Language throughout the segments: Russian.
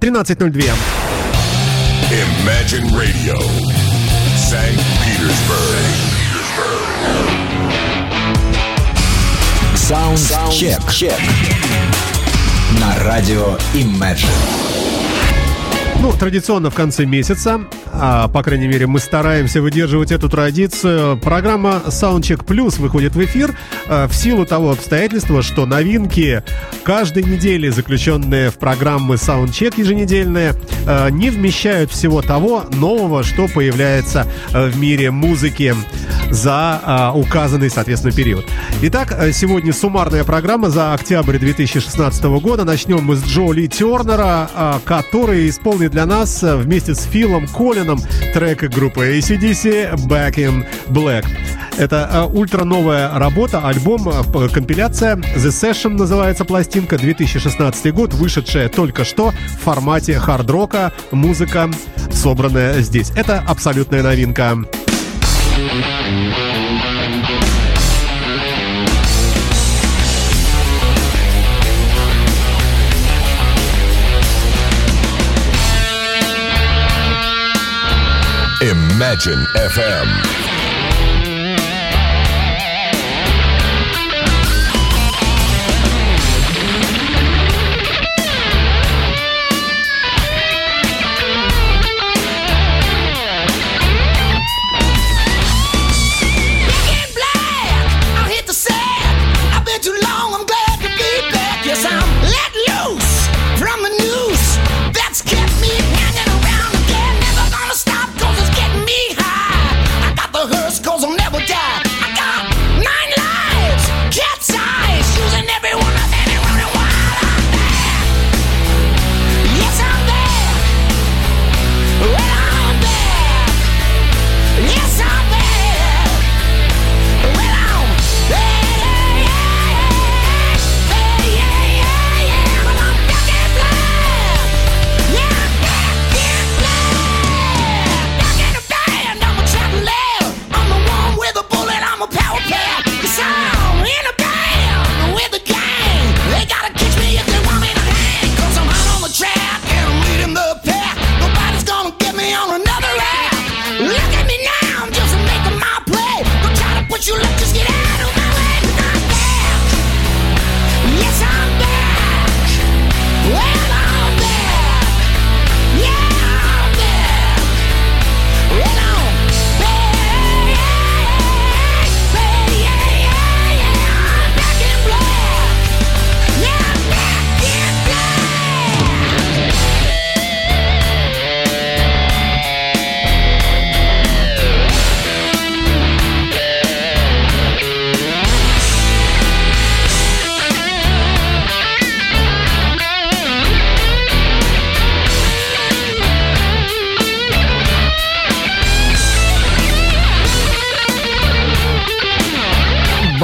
13.02. Imagine Radio, St. Petersburg. Саундчек. На радио Imagine. Ну, традиционно в конце месяца, а, по крайней мере, мы стараемся выдерживать эту традицию. Программа Soundcheck Plus выходит в эфир а, в силу того обстоятельства, что новинки каждой недели, заключенные в программы Soundcheck еженедельные, а, не вмещают всего того нового, что появляется а, в мире музыки за а, указанный, соответственно, период. Итак, а, сегодня суммарная программа за октябрь 2016 года. Начнем мы с Джоли Тернера, а, который исполнит для нас а, вместе с Филом Коллином трек группы ACDC «Back in Black». Это а, ультра новая работа, альбом, п- компиляция The Session называется пластинка, 2016 год, вышедшая только что в формате хард-рока, музыка, собранная здесь. Это абсолютная новинка. Imagine FM.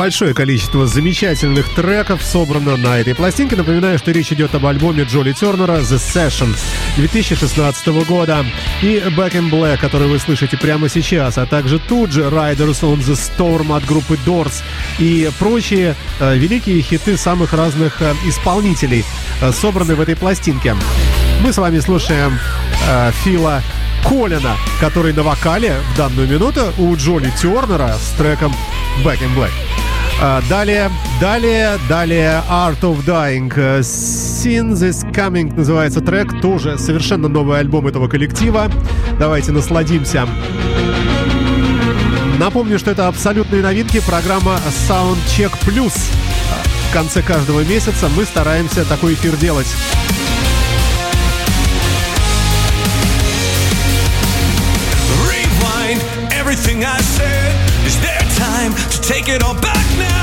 Большое количество замечательных треков собрано на этой пластинке. Напоминаю, что речь идет об альбоме Джоли Тернера The Session 2016 года и Back in Black, который вы слышите прямо сейчас, а также тут же Riders on the Storm от группы Doors и прочие э, великие хиты самых разных э, исполнителей, э, собраны в этой пластинке. Мы с вами слушаем э, Фила Колина, который на вокале в данную минуту у Джоли Тернера с треком Back in Black. А, Далее, далее, далее Art of Dying. Э, Sin This Coming называется трек. Тоже совершенно новый альбом этого коллектива. Давайте насладимся. Напомню, что это абсолютные новинки. Программа Soundcheck Plus. В конце каждого месяца мы стараемся такой эфир делать. Rewind everything I said. Take it all back now?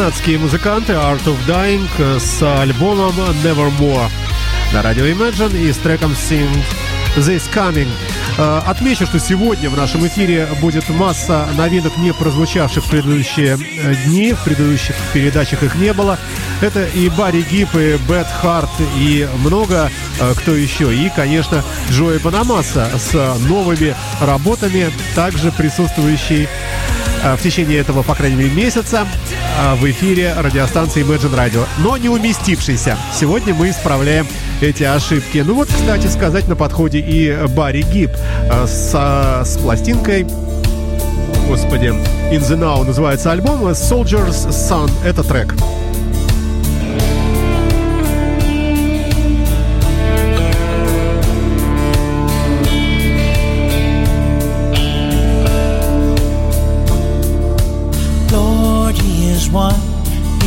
Канадские музыканты Art of Dying с альбомом Nevermore на радио Imagine и с треком Sing This Coming. Э, Отмечу, что сегодня в нашем эфире будет масса новинок, не прозвучавших в предыдущие э, дни, в предыдущих передачах их не было. Это и Барри Гип, и Бет Харт, и много э, кто еще. И, конечно, Джои Банамаса с новыми работами, также присутствующий в течение этого, по крайней мере, месяца в эфире радиостанции Imagine Radio, но не уместившийся. Сегодня мы исправляем эти ошибки. Ну вот, кстати сказать, на подходе и Барри Гиб э, с, с пластинкой Господи, In the Now называется альбом Soldier's Son. Это трек.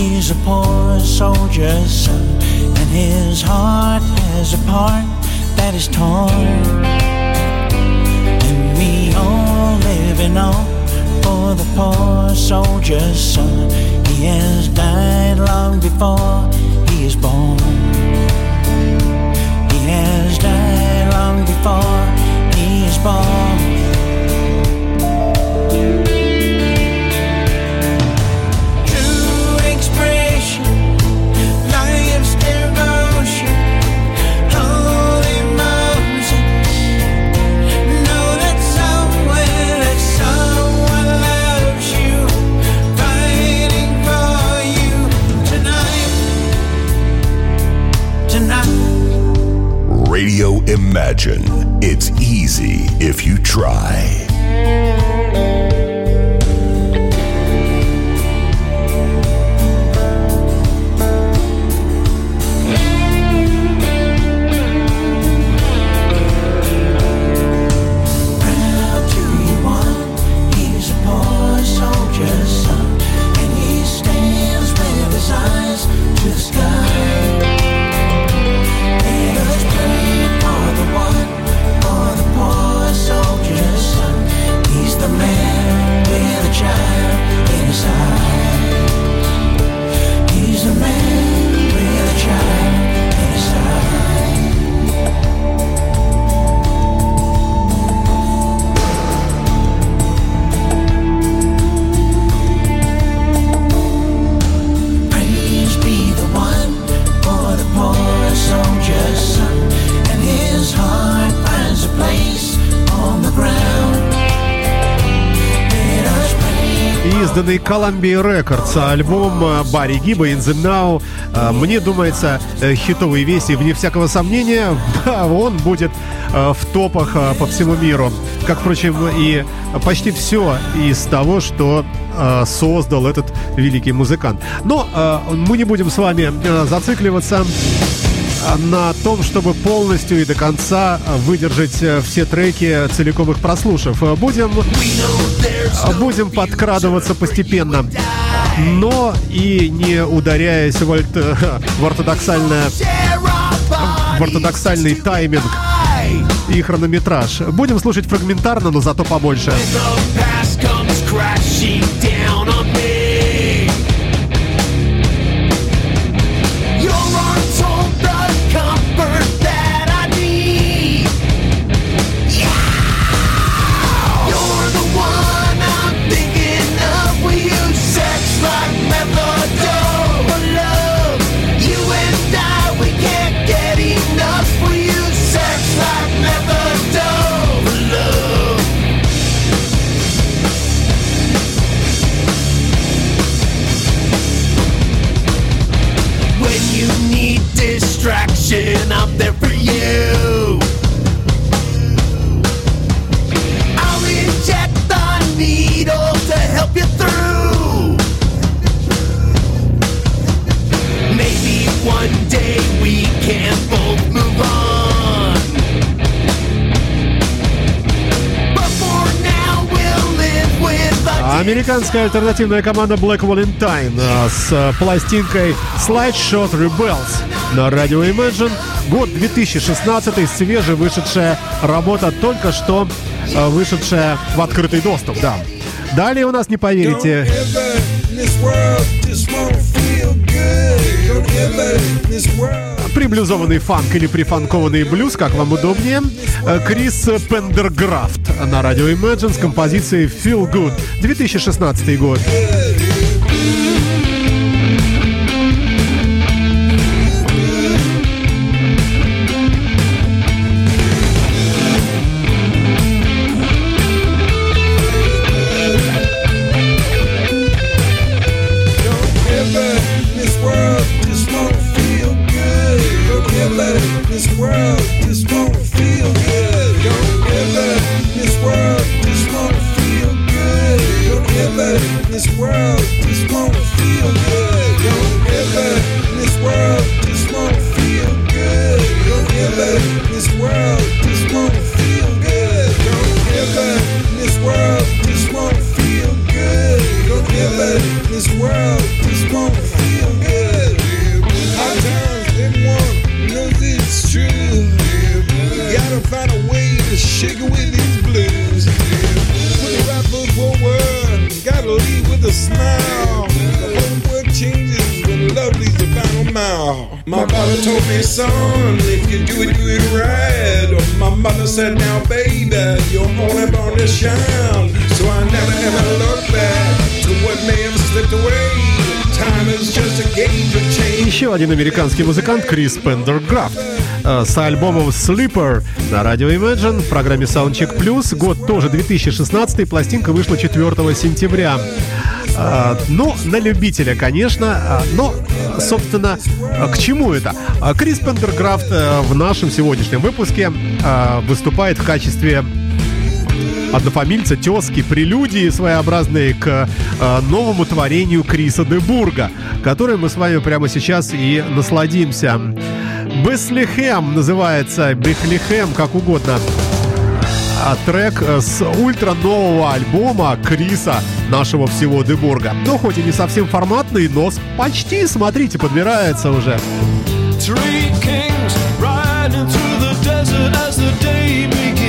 He's a poor soldier's son, and his heart has a part that is torn. And we all live in awe for the poor soldier's son. He has died long before he is born. He has died long before he is born. Imagine. It's easy if you try. Изданный Columbia Records альбом э, Барри Гиба In The Now. Э, Мне думается, э, хитовый весь и вне всякого сомнения, да, он будет в топах по всему миру. Как, впрочем, и почти все из того, что создал этот великий музыкант. Но мы не будем с вами зацикливаться на том, чтобы полностью и до конца выдержать э, все треки, целиком их прослушав. Э, Будем, будем подкрадываться постепенно, но и не ударяясь в, альт- э, в ортодоксальное в ортодоксальный тайминг и хронометраж. Будем слушать фрагментарно, но зато побольше. Crashing американская альтернативная команда Black Valentine а, с а, пластинкой Slide Shot Rebels на радио Imagine. Год 2016, свежевышедшая работа, только что а, вышедшая в открытый доступ, да. Далее у нас, не поверите, Приблюзованный фанк или прифанкованный блюз, как вам удобнее. Э, Крис Пендерграфт на радио Imagine с композицией Feel Good. 2016 год. один американский музыкант Крис Пендерграфт э, с альбомом Slipper на радио Imagine в программе Soundcheck Plus. Год тоже 2016, пластинка вышла 4 сентября. Э, ну, на любителя, конечно, э, но, собственно, к чему это? Крис Пендерграфт в нашем сегодняшнем выпуске выступает в качестве однофамильца, тезки, прелюдии своеобразные к э, новому творению Криса Дебурга, которое мы с вами прямо сейчас и насладимся. Беслихем называется, Бехлихем, как угодно. А трек э, с ультра нового альбома Криса, нашего всего Дебурга. Ну, хоть и не совсем форматный, но почти, смотрите, подбирается уже. Three kings riding through the desert as the day begins.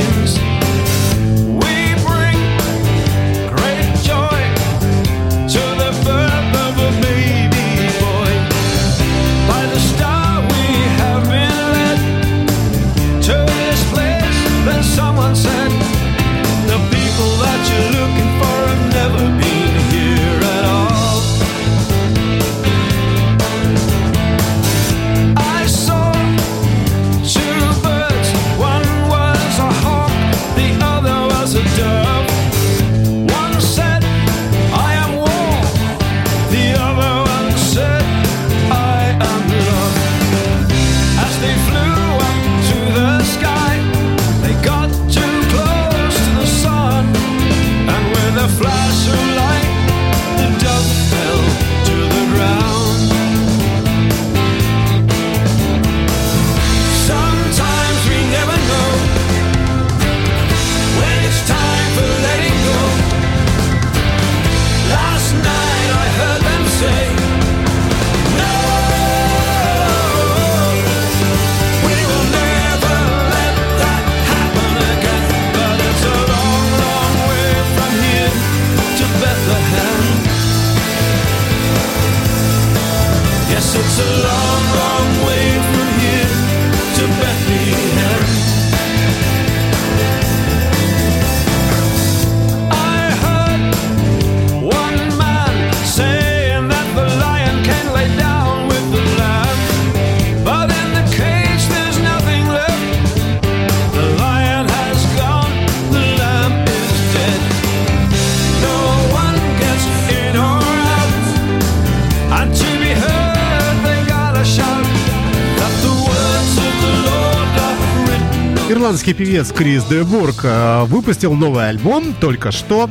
Ирландский певец Крис Дебург э, выпустил новый альбом только что.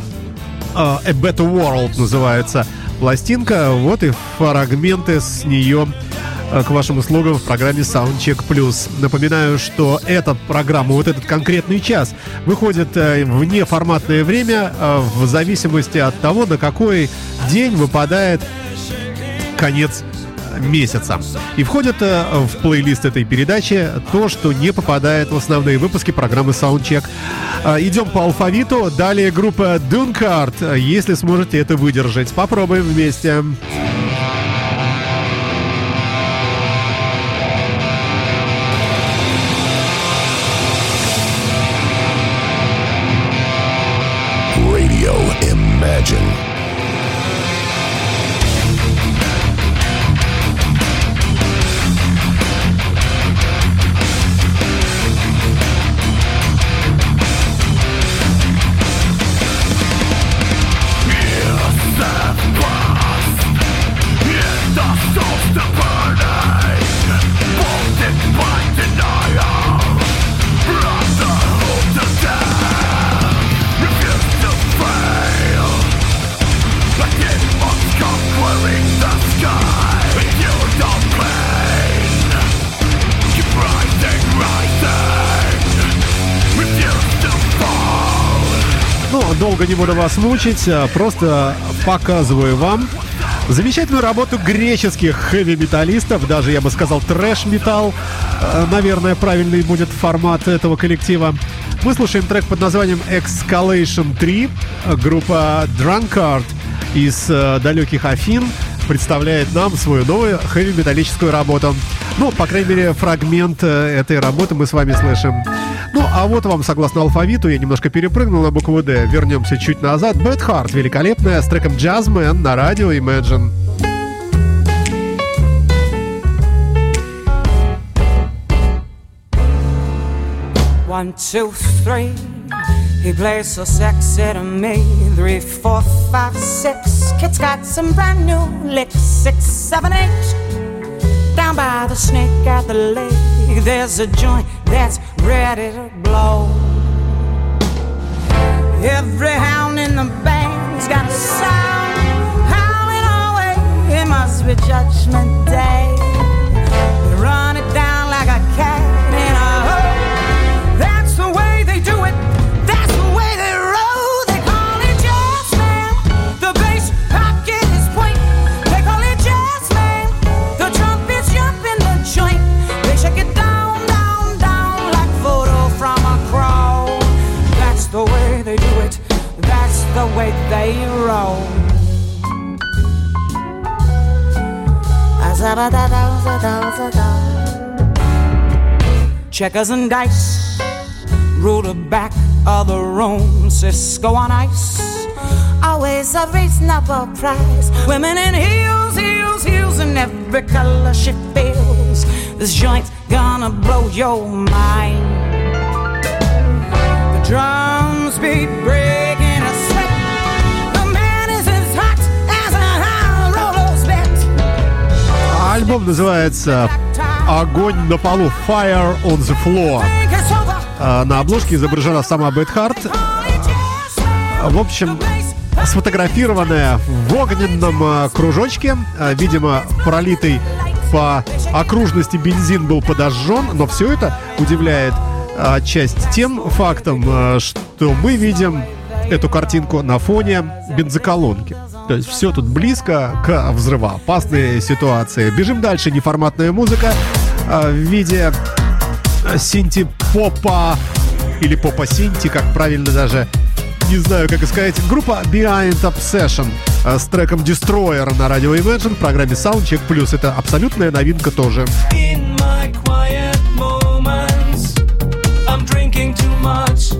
э, A Better World называется пластинка. Вот и фрагменты с нее э, к вашим услугам в программе Soundcheck Plus. Напоминаю, что эта программа, вот этот конкретный час, выходит в неформатное время в зависимости от того, на какой день выпадает конец месяца. И входит э, в плейлист этой передачи то, что не попадает в основные выпуски программы Soundcheck. Э, Идем по алфавиту. Далее группа Dunkard. Если сможете это выдержать, попробуем вместе. Radio долго не буду вас мучить, а просто показываю вам замечательную работу греческих хэви-металлистов, даже, я бы сказал, трэш-металл. Э, Наверное, правильный будет формат этого коллектива. Мы слушаем трек под названием Excalation 3. Группа Drunkard из э, далеких Афин представляет нам свою новую хэви-металлическую работу. Ну, по крайней мере, фрагмент э, этой работы мы с вами слышим. Ну, а вот вам, согласно алфавиту, я немножко перепрыгнул на букву «Д». Вернемся чуть назад. Bad Heart, великолепная, с треком Jazzman на радио Imagine. One, two, three. He plays so sexy to me. Three, four, five, six. Kid's got some brand new licks. Six, seven, eight. Down by the snake at the lake, there's a joint that's ready to blow. Every hound in the band's got a sound howling away. It must be Judgment Day. Checkers and dice rule the back of the room. Cisco on ice, always a reasonable price. Women in heels, heels, heels, in every color she feels. This joint's gonna blow your mind. The drums beat breaking a sweat. The man is as hot as a high roller's bet. Альбом называется «Огонь на полу» Fire on the Floor. А На обложке изображена сама Бет Харт, в общем, сфотографированная в огненном а, кружочке. А, Видимо, пролитый по окружности бензин был подожжен, но все это удивляет часть тем фактом, что мы видим эту картинку на фоне бензоколонки. То есть все тут близко к взрывоопасной ситуации. Бежим дальше. Неформатная музыка а, в виде синти-попа или попа-синти, как правильно даже не знаю, как сказать. Группа Behind Obsession э, с треком Destroyer на радио Imagine в программе Soundcheck Plus. Это абсолютная новинка тоже. In my quiet moments, I'm drinking too much.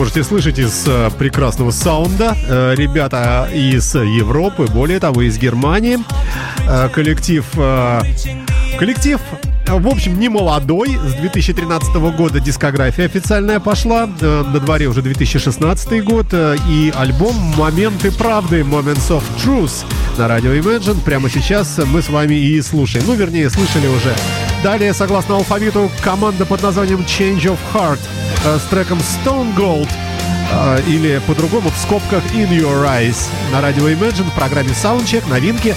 Можете слышать из э, прекрасного саунда, э, ребята из Европы, более того, из Германии. Э, коллектив... коллектив в общем, не молодой. С 2013 года дискография официальная пошла. На дворе уже 2016 год. И альбом «Моменты правды» Moments of Truth на радио Imagine. Прямо сейчас мы с вами и слушаем. Ну, вернее, слышали уже. Далее, согласно алфавиту, команда под названием Change of Heart с треком Stone Gold э, или по-другому в скобках In Your Eyes на радио Imagine в программе Soundcheck новинки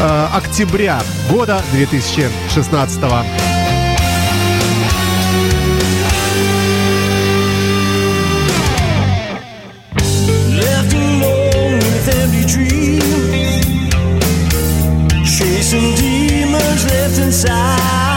э, октября года 2016 Left alone with empty dreams, chasing demons left inside,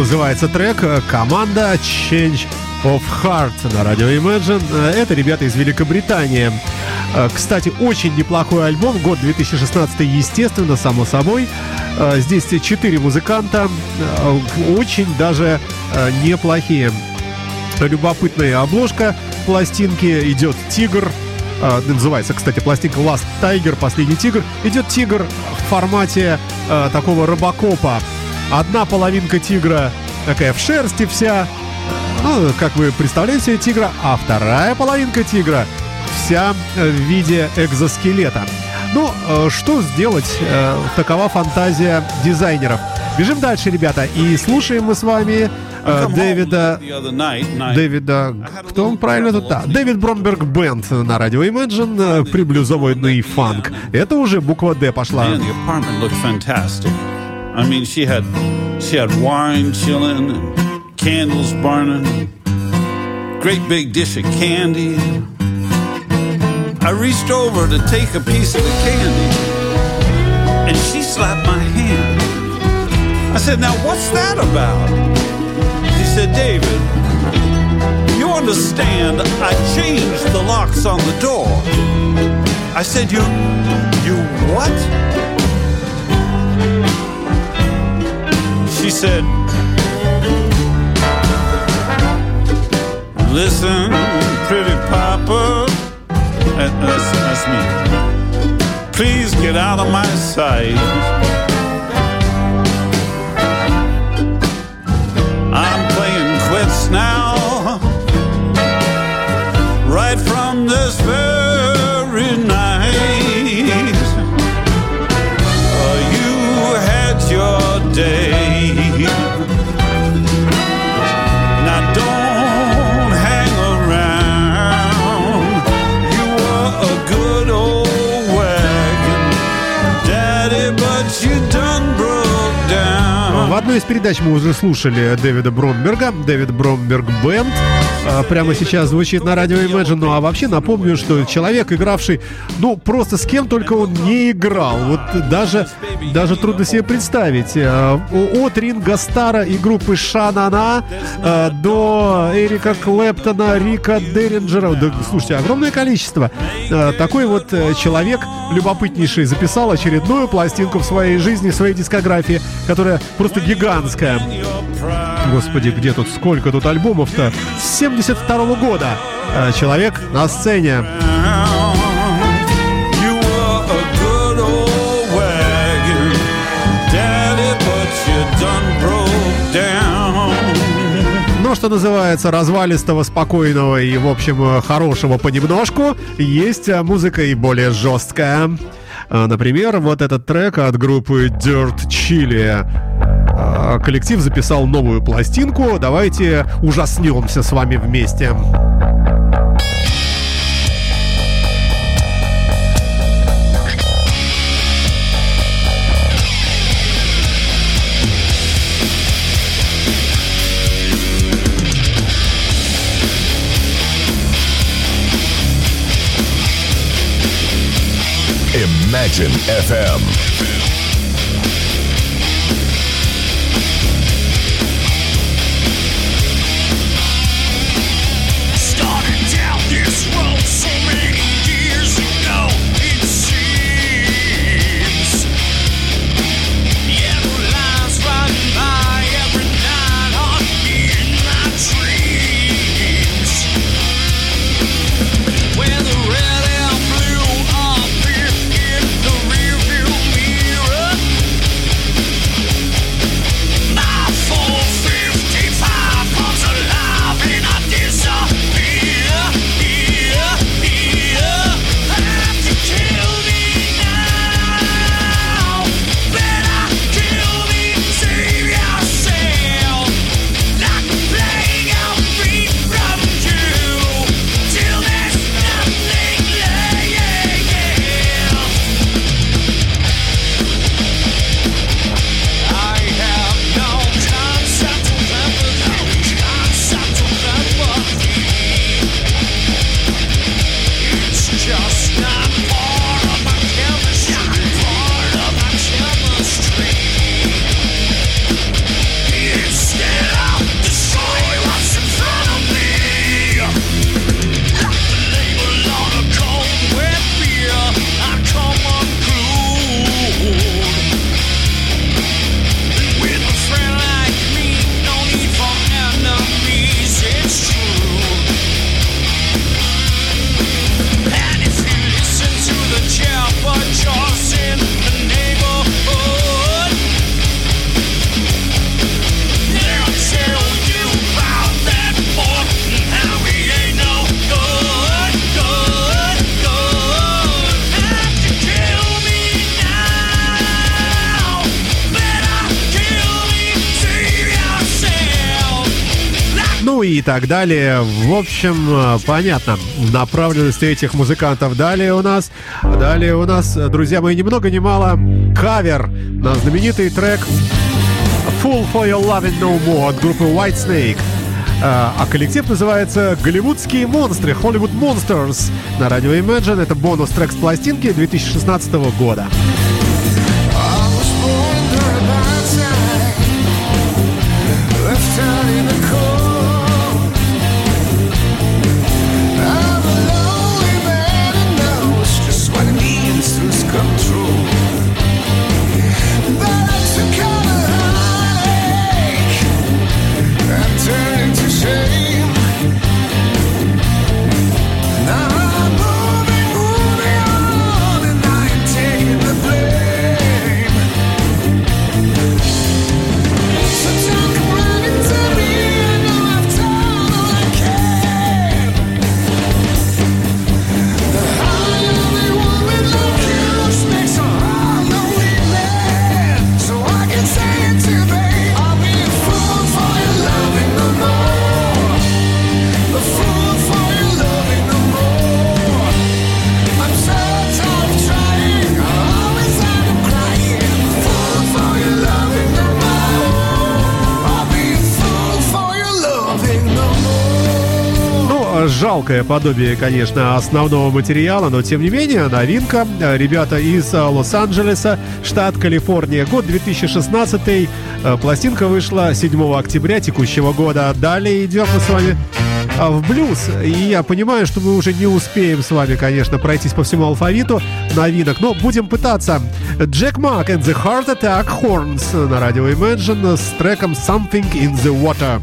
называется трек. э, Команда Change of Heart на радио Imagine. Э, Это ребята из Великобритании. Э, Кстати, очень неплохой альбом. Год 2016, естественно, само собой. Здесь четыре музыканта. Очень даже неплохие. Любопытная обложка пластинки. Идет тигр. Называется, кстати, пластинка Last Tiger, последний тигр. Идет тигр в формате такого робокопа. Одна половинка тигра такая в шерсти вся, ну, как вы представляете себе тигра, а вторая половинка тигра вся э, в виде экзоскелета. Ну, э, что сделать? Э, Такова фантазия дизайнеров. Бежим дальше, ребята, и слушаем мы с вами э, Дэвида... Дэвида... Кто он правильно тут? Да, Дэвид Бромберг Бенд на радио Imagine, приблюзованный фанк. Это уже буква «Д» пошла. I mean, she had she had wine chilling, and candles burning, great big dish of candy. I reached over to take a piece of the candy, and she slapped my hand. I said, "Now what's that about?" She said, "David, you understand? I changed the locks on the door." I said, "You, you what?" She said, Listen, pretty papa. That- That's, that's me. Please get out of my sight. Одной из передач мы уже слушали Дэвида Бромберга, Дэвид Бромберг Бенд. А, Прямо сейчас звучит на радио Imagine. Ну а вообще напомню, что человек, игравший, ну просто с кем только он не играл. Вот даже, даже трудно себе представить. А, От Ринга Стара и группы Шанана а, до Эрика Клэптона, Рика Деринджера. Да, слушайте, огромное количество. Такой вот э, человек любопытнейший записал очередную пластинку в своей жизни, в своей дискографии, которая просто гигантская. Господи, где тут, сколько тут альбомов-то? С 72 года. Э, Человек на сцене. Но, что называется, развалистого, спокойного и, в общем, э, хорошего понемножку, есть э, музыка и более жесткая. Э, Например, вот этот трек от группы Dirt Chili. Э, Коллектив записал новую пластинку. Давайте ужаснемся с вами вместе. Station FM. И так далее. В общем, э, понятно. Направленность этих музыкантов. Далее у нас, далее у нас, э, друзья мои, ни много ни мало кавер на знаменитый трек Full for Your Loving No More от группы White Snake. А а коллектив называется «Голливудские монстры» Hollywood Monsters на радио Imagine. Это бонус-трек с пластинки 2016 года. Жалкое подобие, конечно, основного материала, но тем не менее, новинка. Ребята из э, Лос-Анджелеса, штат Калифорния, год 2016. Э, Пластинка вышла 7 октября текущего года. Далее идем мы с вами э, в блюз. И я понимаю, что мы уже не успеем с вами, конечно, пройтись по всему алфавиту новинок, но будем пытаться. Джек Мак and the Heart Attack Horns на радио Imagine с треком Something in the Water.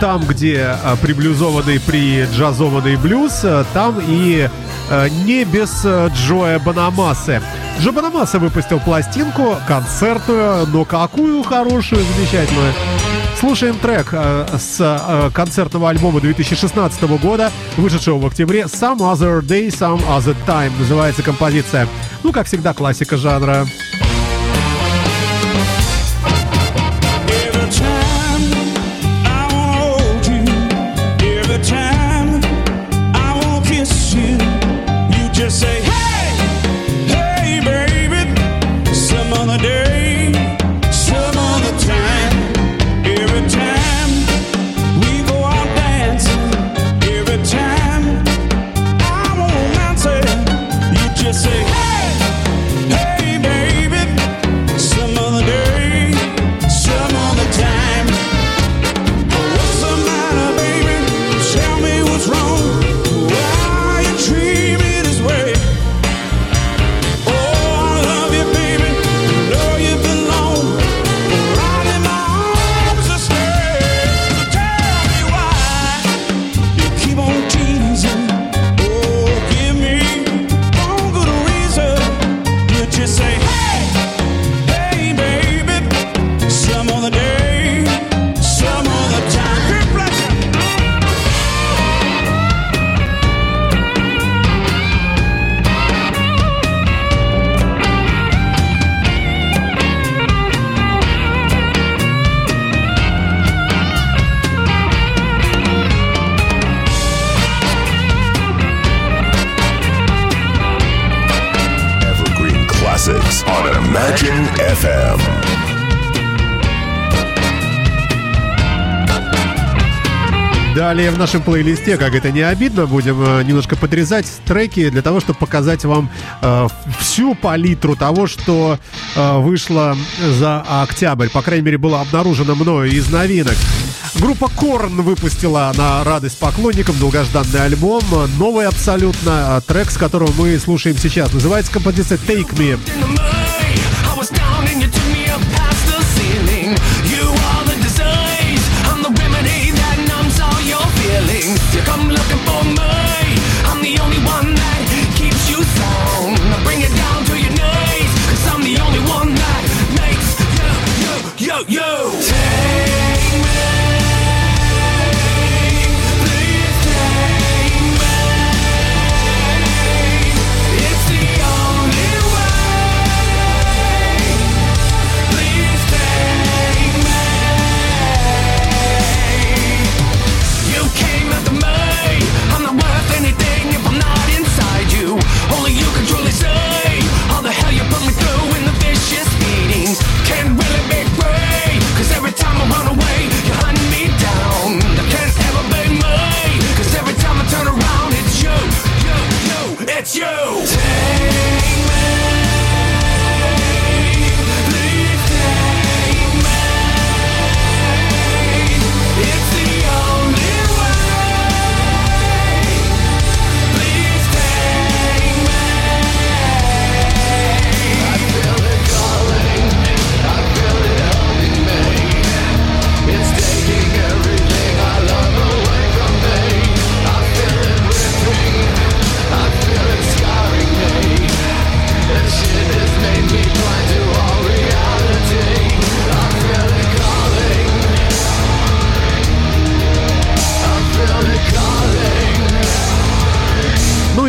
Там, где а, при джазованный блюз, а, там и а, не без а, Джоя Банамасы. Джо Банамаса выпустил пластинку концертную, но какую хорошую, замечательную. Слушаем трек а, с концертного альбома 2016 года, вышедшего в октябре «Some Other Day, Some Other Time» называется композиция. Ну, как всегда, классика жанра. Далее в нашем плейлисте, как это не обидно, будем э, немножко подрезать треки для того, чтобы показать вам э, всю палитру того, что э, вышло за октябрь. По крайней мере, было обнаружено мною из новинок. Группа Корн выпустила на радость поклонникам долгожданный альбом. Новый абсолютно э, трек, с которого мы слушаем сейчас. Называется композиция «Take Me».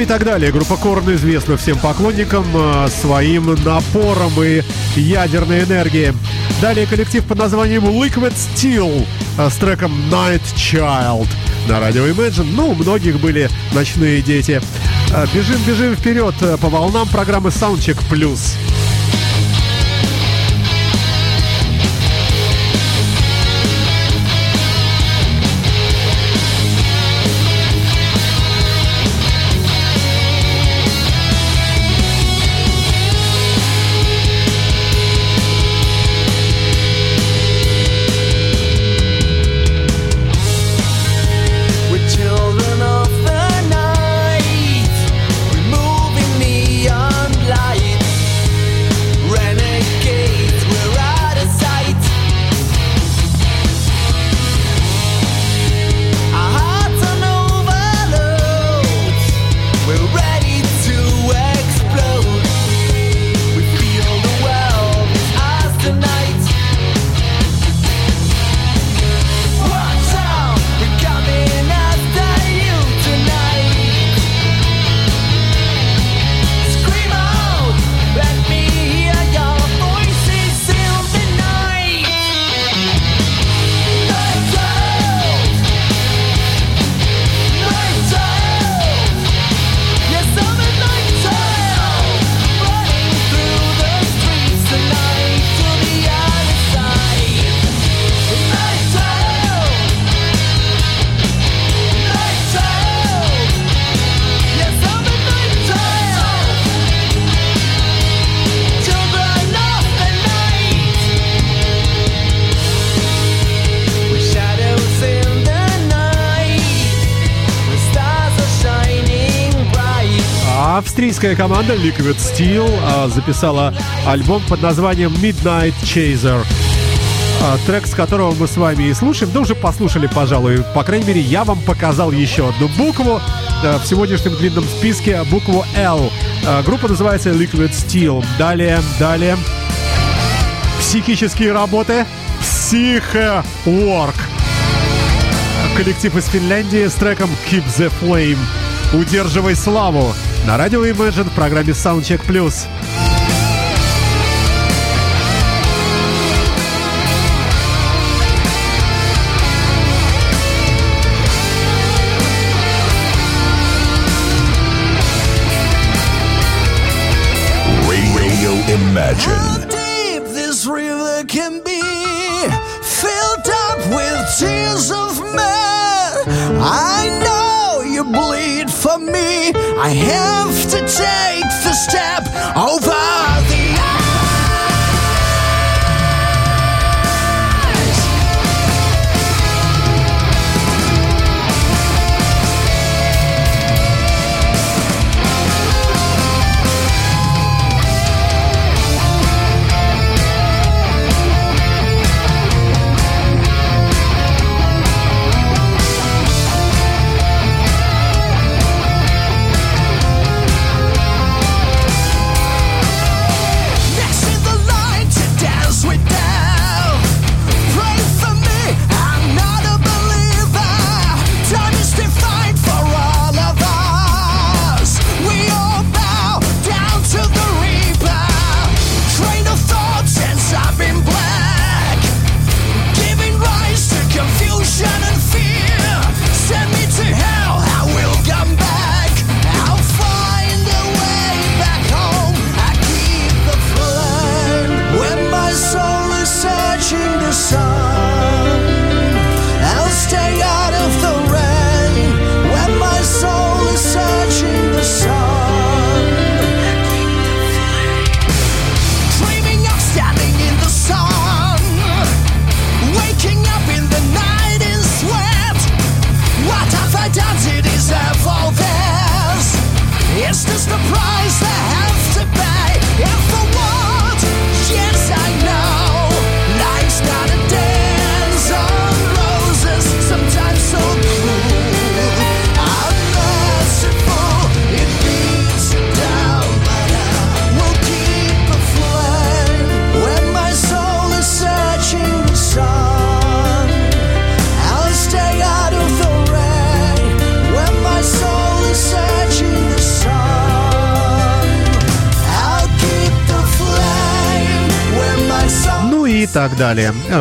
Так далее. Группа Корн известна всем поклонникам э, своим напором и ядерной энергией. Далее коллектив под названием Liquid Steel э, с треком Night Child на радио Imagine. Ну, у многих были ночные дети. Э, Бежим, бежим вперед по волнам программы Soundcheck Plus. Австрийская команда Liquid Steel а, записала альбом под названием Midnight Chaser. А, Трек, с которого мы с вами и слушаем, да уже послушали, пожалуй. По крайней мере, я вам показал еще одну букву в сегодняшнем длинном списке, букву L. А, Группа называется Liquid Steel. Далее, далее. Психические работы. Psyche Work. Коллектив из Финляндии с треком Keep the Flame. Удерживай славу. На радио Imagine в программе Soundcheck Plus. Radio Imagine. How deep this river can be, filled up with tears of men. I know you bleed for me. I have to take the step over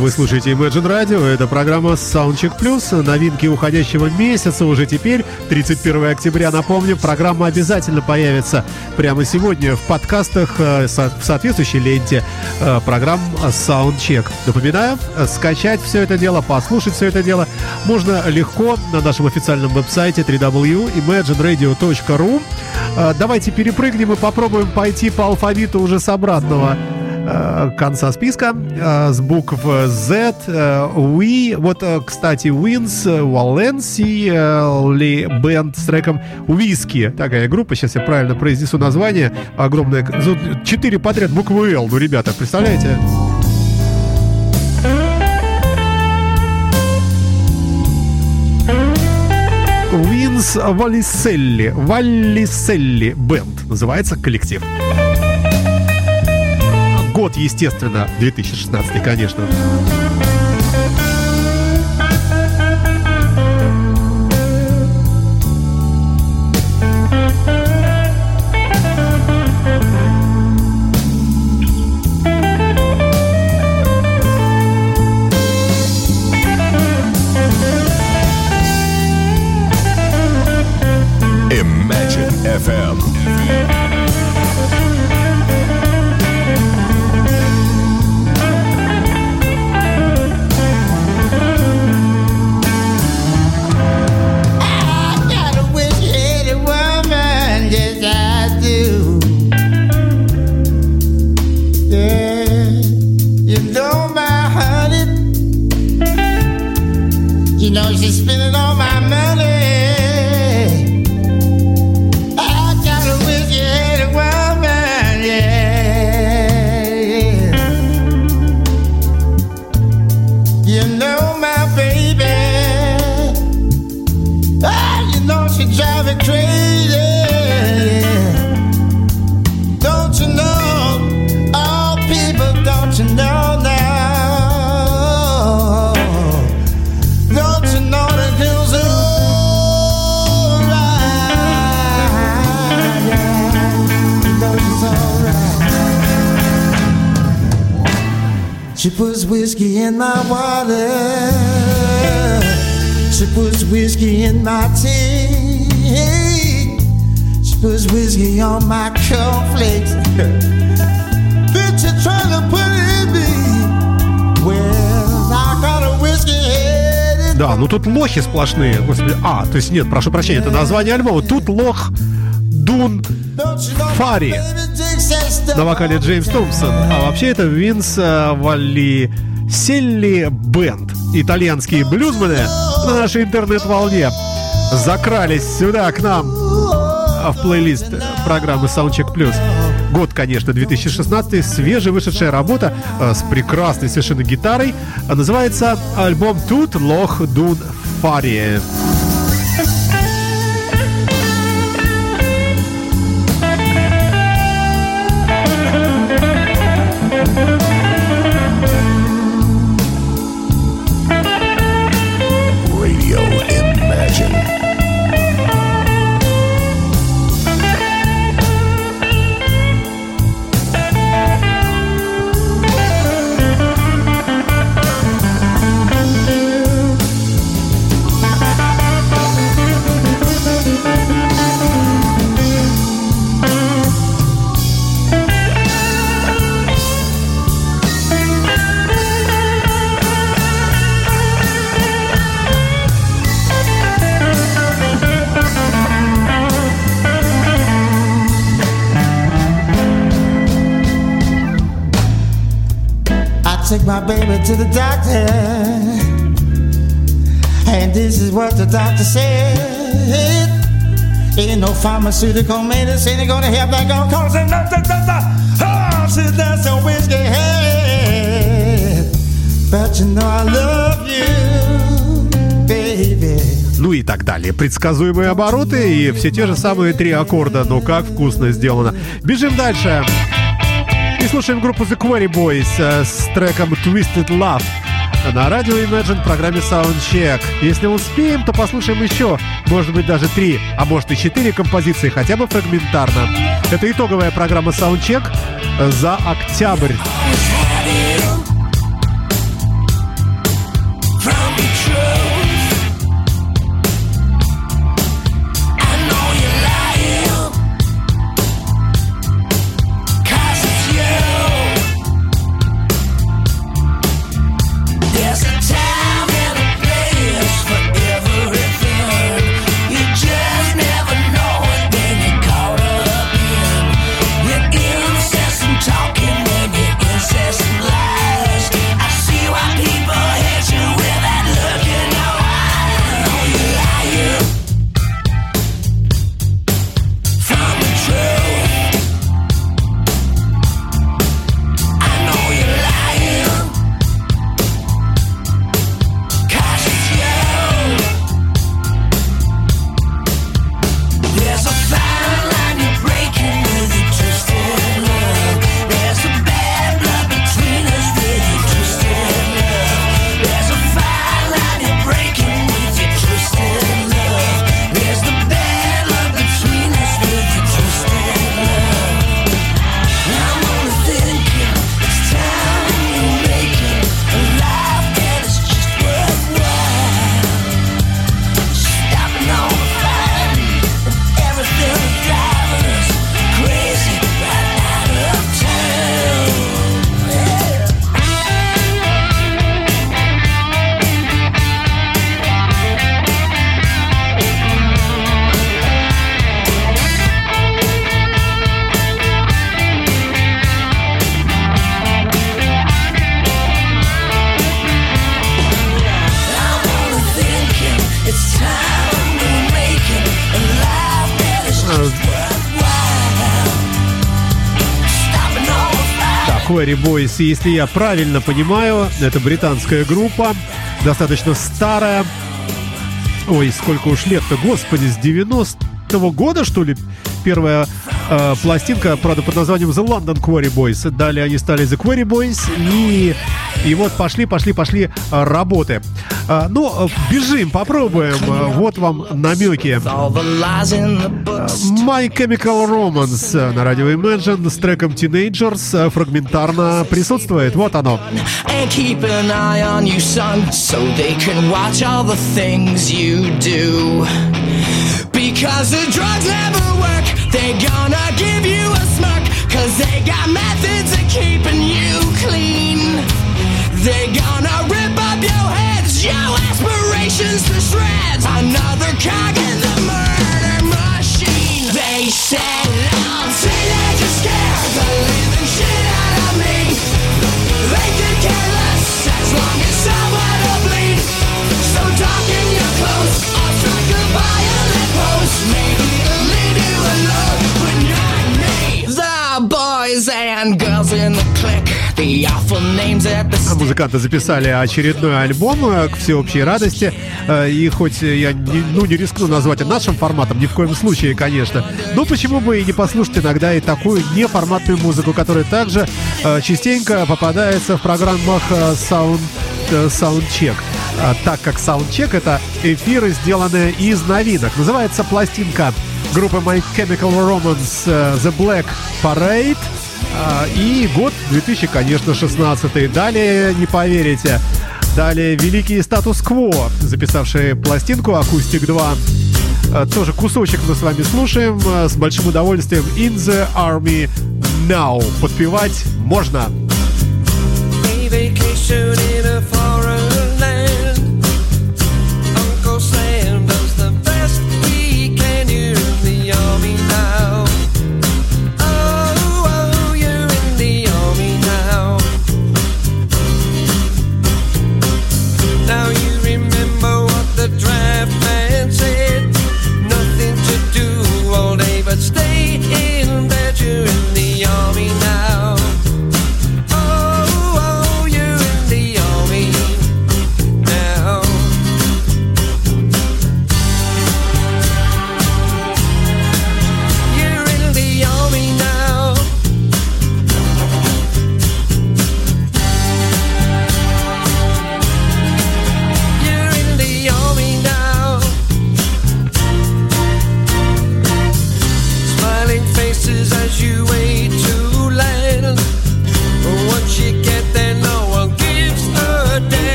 Вы слушаете Imagine Radio, это программа Soundcheck Plus, новинки уходящего месяца уже теперь, 31 октября, напомню, программа обязательно появится прямо сегодня в подкастах э, в соответствующей ленте э, программ Soundcheck. Напоминаю, скачать все это дело, послушать все это дело можно легко на нашем официальном веб-сайте www.imagineradio.ru Э, Давайте перепрыгнем и попробуем пойти по алфавиту уже с обратного конца списка э, с букв Z, э, We, вот, э, кстати, Wins, э, э, Ли Бенд с треком Whisky, такая группа, сейчас я правильно произнесу название, огромное, четыре подряд буквы L, ну, ребята, представляете? Винс Валиселли, Валиселли Бенд называется коллектив. Год, естественно, 2016, конечно. She puts whiskey in my water. She puts whiskey in my tea. She puts whiskey on my cornflakes. Bitch, you trying to put it in me. Well, I got a whiskey head. Да, ну тут лохи сплошные. Господи, а, то есть нет, прошу прощения, это название альбома. Тут лох Дун Фари на вокале Джеймс Томпсон. А вообще это Винс э, Валли Селли Бенд. Итальянские блюзмены на нашей интернет-волне закрались сюда, к нам, в плейлист программы Soundcheck Plus. Год, конечно, 2016, свежевышедшая работа э, с прекрасной совершенно гитарой. Называется альбом «Тут лох дун фари». Took my baby to the doctor, and this is what the doctor said. Ain't no pharmaceutical medicine gonna help that gonna cause him nothing. Oh, she's that's a whiskey head. But you know I love you, baby. Ну и так далее. Предсказуемые обороты и все те же самые три аккорда. Но как вкусно сделано. Бежим дальше. И слушаем группу The Quarry Boys э, с треком Twisted Love на радио Imagine в программе Soundcheck. Если успеем, то послушаем еще, может быть, даже три, а может и четыре композиции, хотя бы фрагментарно. Это итоговая программа Soundcheck за октябрь. Quarry Boys. И если я правильно понимаю, это британская группа, достаточно старая. Ой, сколько уж лет-то, господи, с 90-го года, что ли, первая э, пластинка, правда, под названием The London Quarry Boys. Далее они стали The Quarry Boys, и, и вот пошли, пошли, пошли э, работы. Ну, э, бежим, попробуем. Э, вот вам намеки. My Chemical Romance э, на радио Imagine с треком Teenagers э, фрагментарно присутствует. Вот оно. Because the drugs never work, they gonna give you a smirk, cause they got methods Музыканты записали очередной альбом э, к всеобщей радости. Э, И хоть я не, ну, не рискну назвать нашим форматом, ни в коем случае, конечно. Но почему бы и не послушать иногда и такую неформатную музыку, которая также э, частенько попадается в программах Sound, Soundcheck. А, так как Soundcheck это эфиры, сделанные из новинок. Называется пластинка группы My Chemical Romance The Black Parade. А, И год 2000, конечно, 16 Далее, не поверите, далее Великий Статус-Кво, записавшие пластинку «Акустик 2». А, Тоже кусочек мы с вами слушаем а, с большим удовольствием «In the Army Now». Подпевать можно. Vacation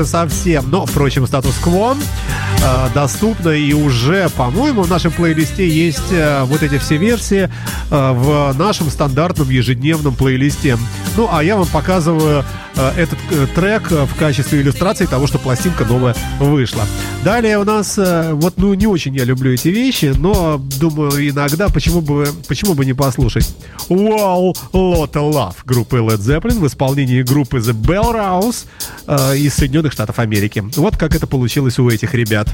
уже совсем. Но, впрочем, статус-кво э, доступно и уже, по-моему, в нашем плейлисте есть э, вот эти все версии э, в нашем стандартном ежедневном плейлисте. Ну, а я вам показываю этот э, трек э, в качестве иллюстрации того, что пластинка новая вышла. Далее у нас, э, вот, ну, не очень я люблю эти вещи, но думаю, иногда почему бы, почему бы не послушать. Wow, Lot of Love группы Led Zeppelin в исполнении группы The Bell Rouse э, из Соединенных Штатов Америки. Вот как это получилось у этих ребят.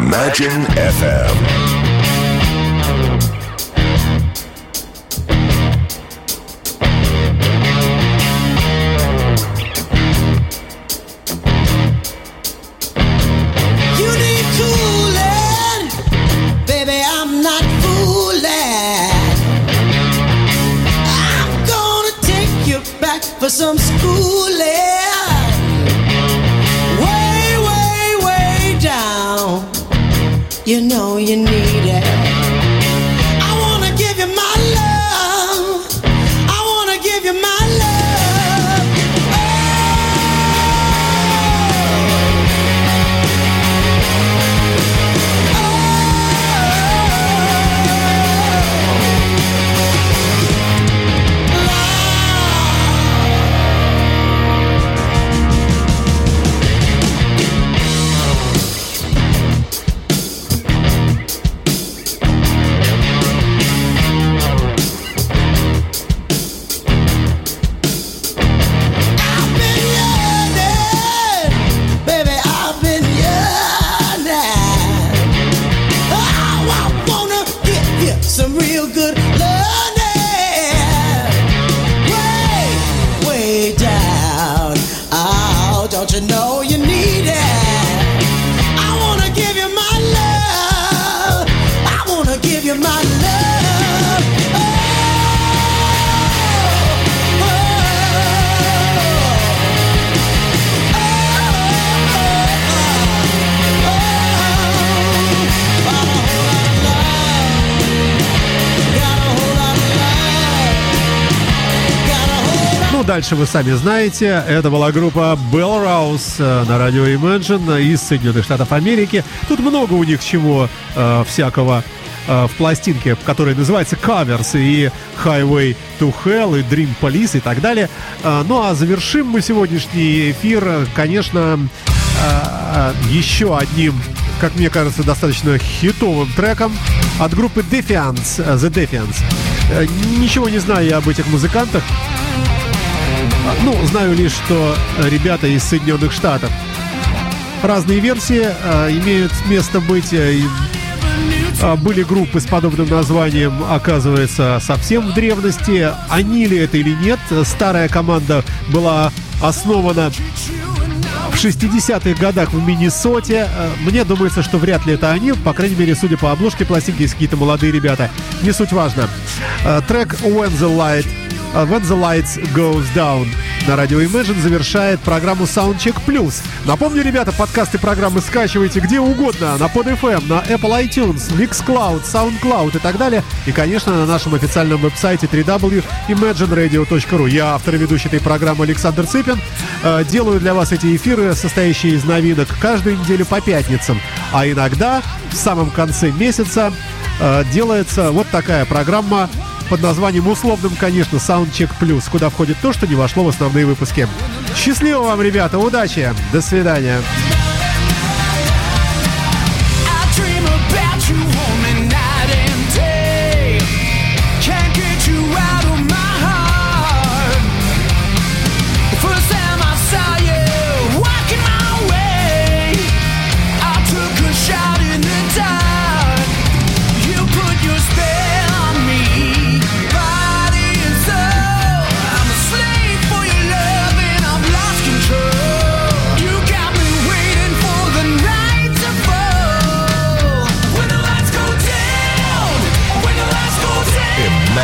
Imagine FM. Дальше вы сами знаете. Это была группа Bell Rouse э, на радио Imagine из Соединенных Штатов Америки. Тут много у них чего э, всякого э, в пластинке, которая называется Covers и Highway to Hell и Dream Police и так далее. Э, ну, а завершим мы сегодняшний эфир, э, конечно, э, еще одним, как мне кажется, достаточно хитовым треком от группы Defiance, э, The Defiance. Э, Ничего не знаю я об этих музыкантах. Ну, знаю лишь, что э, ребята из Соединенных Штатов. Разные версии э, имеют место быть. э, э, были группы с подобным названием, оказывается, совсем в древности. Они ли это или нет? Старая команда была основана в 60-х годах в Миннесоте. Э, Мне думается, что вряд ли это они. По крайней мере, судя по обложке пластинки, есть какие-то молодые ребята. Не суть важно. Трек When the Light When the Lights Goes Down на радио Imagine завершает программу Soundcheck Plus. Напомню, ребята, подкасты программы скачивайте где угодно. На PodFM, на Apple iTunes, Mixcloud, SoundCloud и так далее. И, конечно, на нашем официальном веб-сайте www.imagineradio.ru. Я автор и ведущий этой программы Александр Цыпин. Э, Делаю для вас эти эфиры, состоящие из новинок, каждую неделю по пятницам. А иногда в самом конце месяца э, делается вот такая программа под названием условным, конечно, Soundcheck Plus, куда входит то, что не вошло в основные выпуски. Счастливо вам, ребята, удачи, до свидания.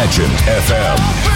Legend FM.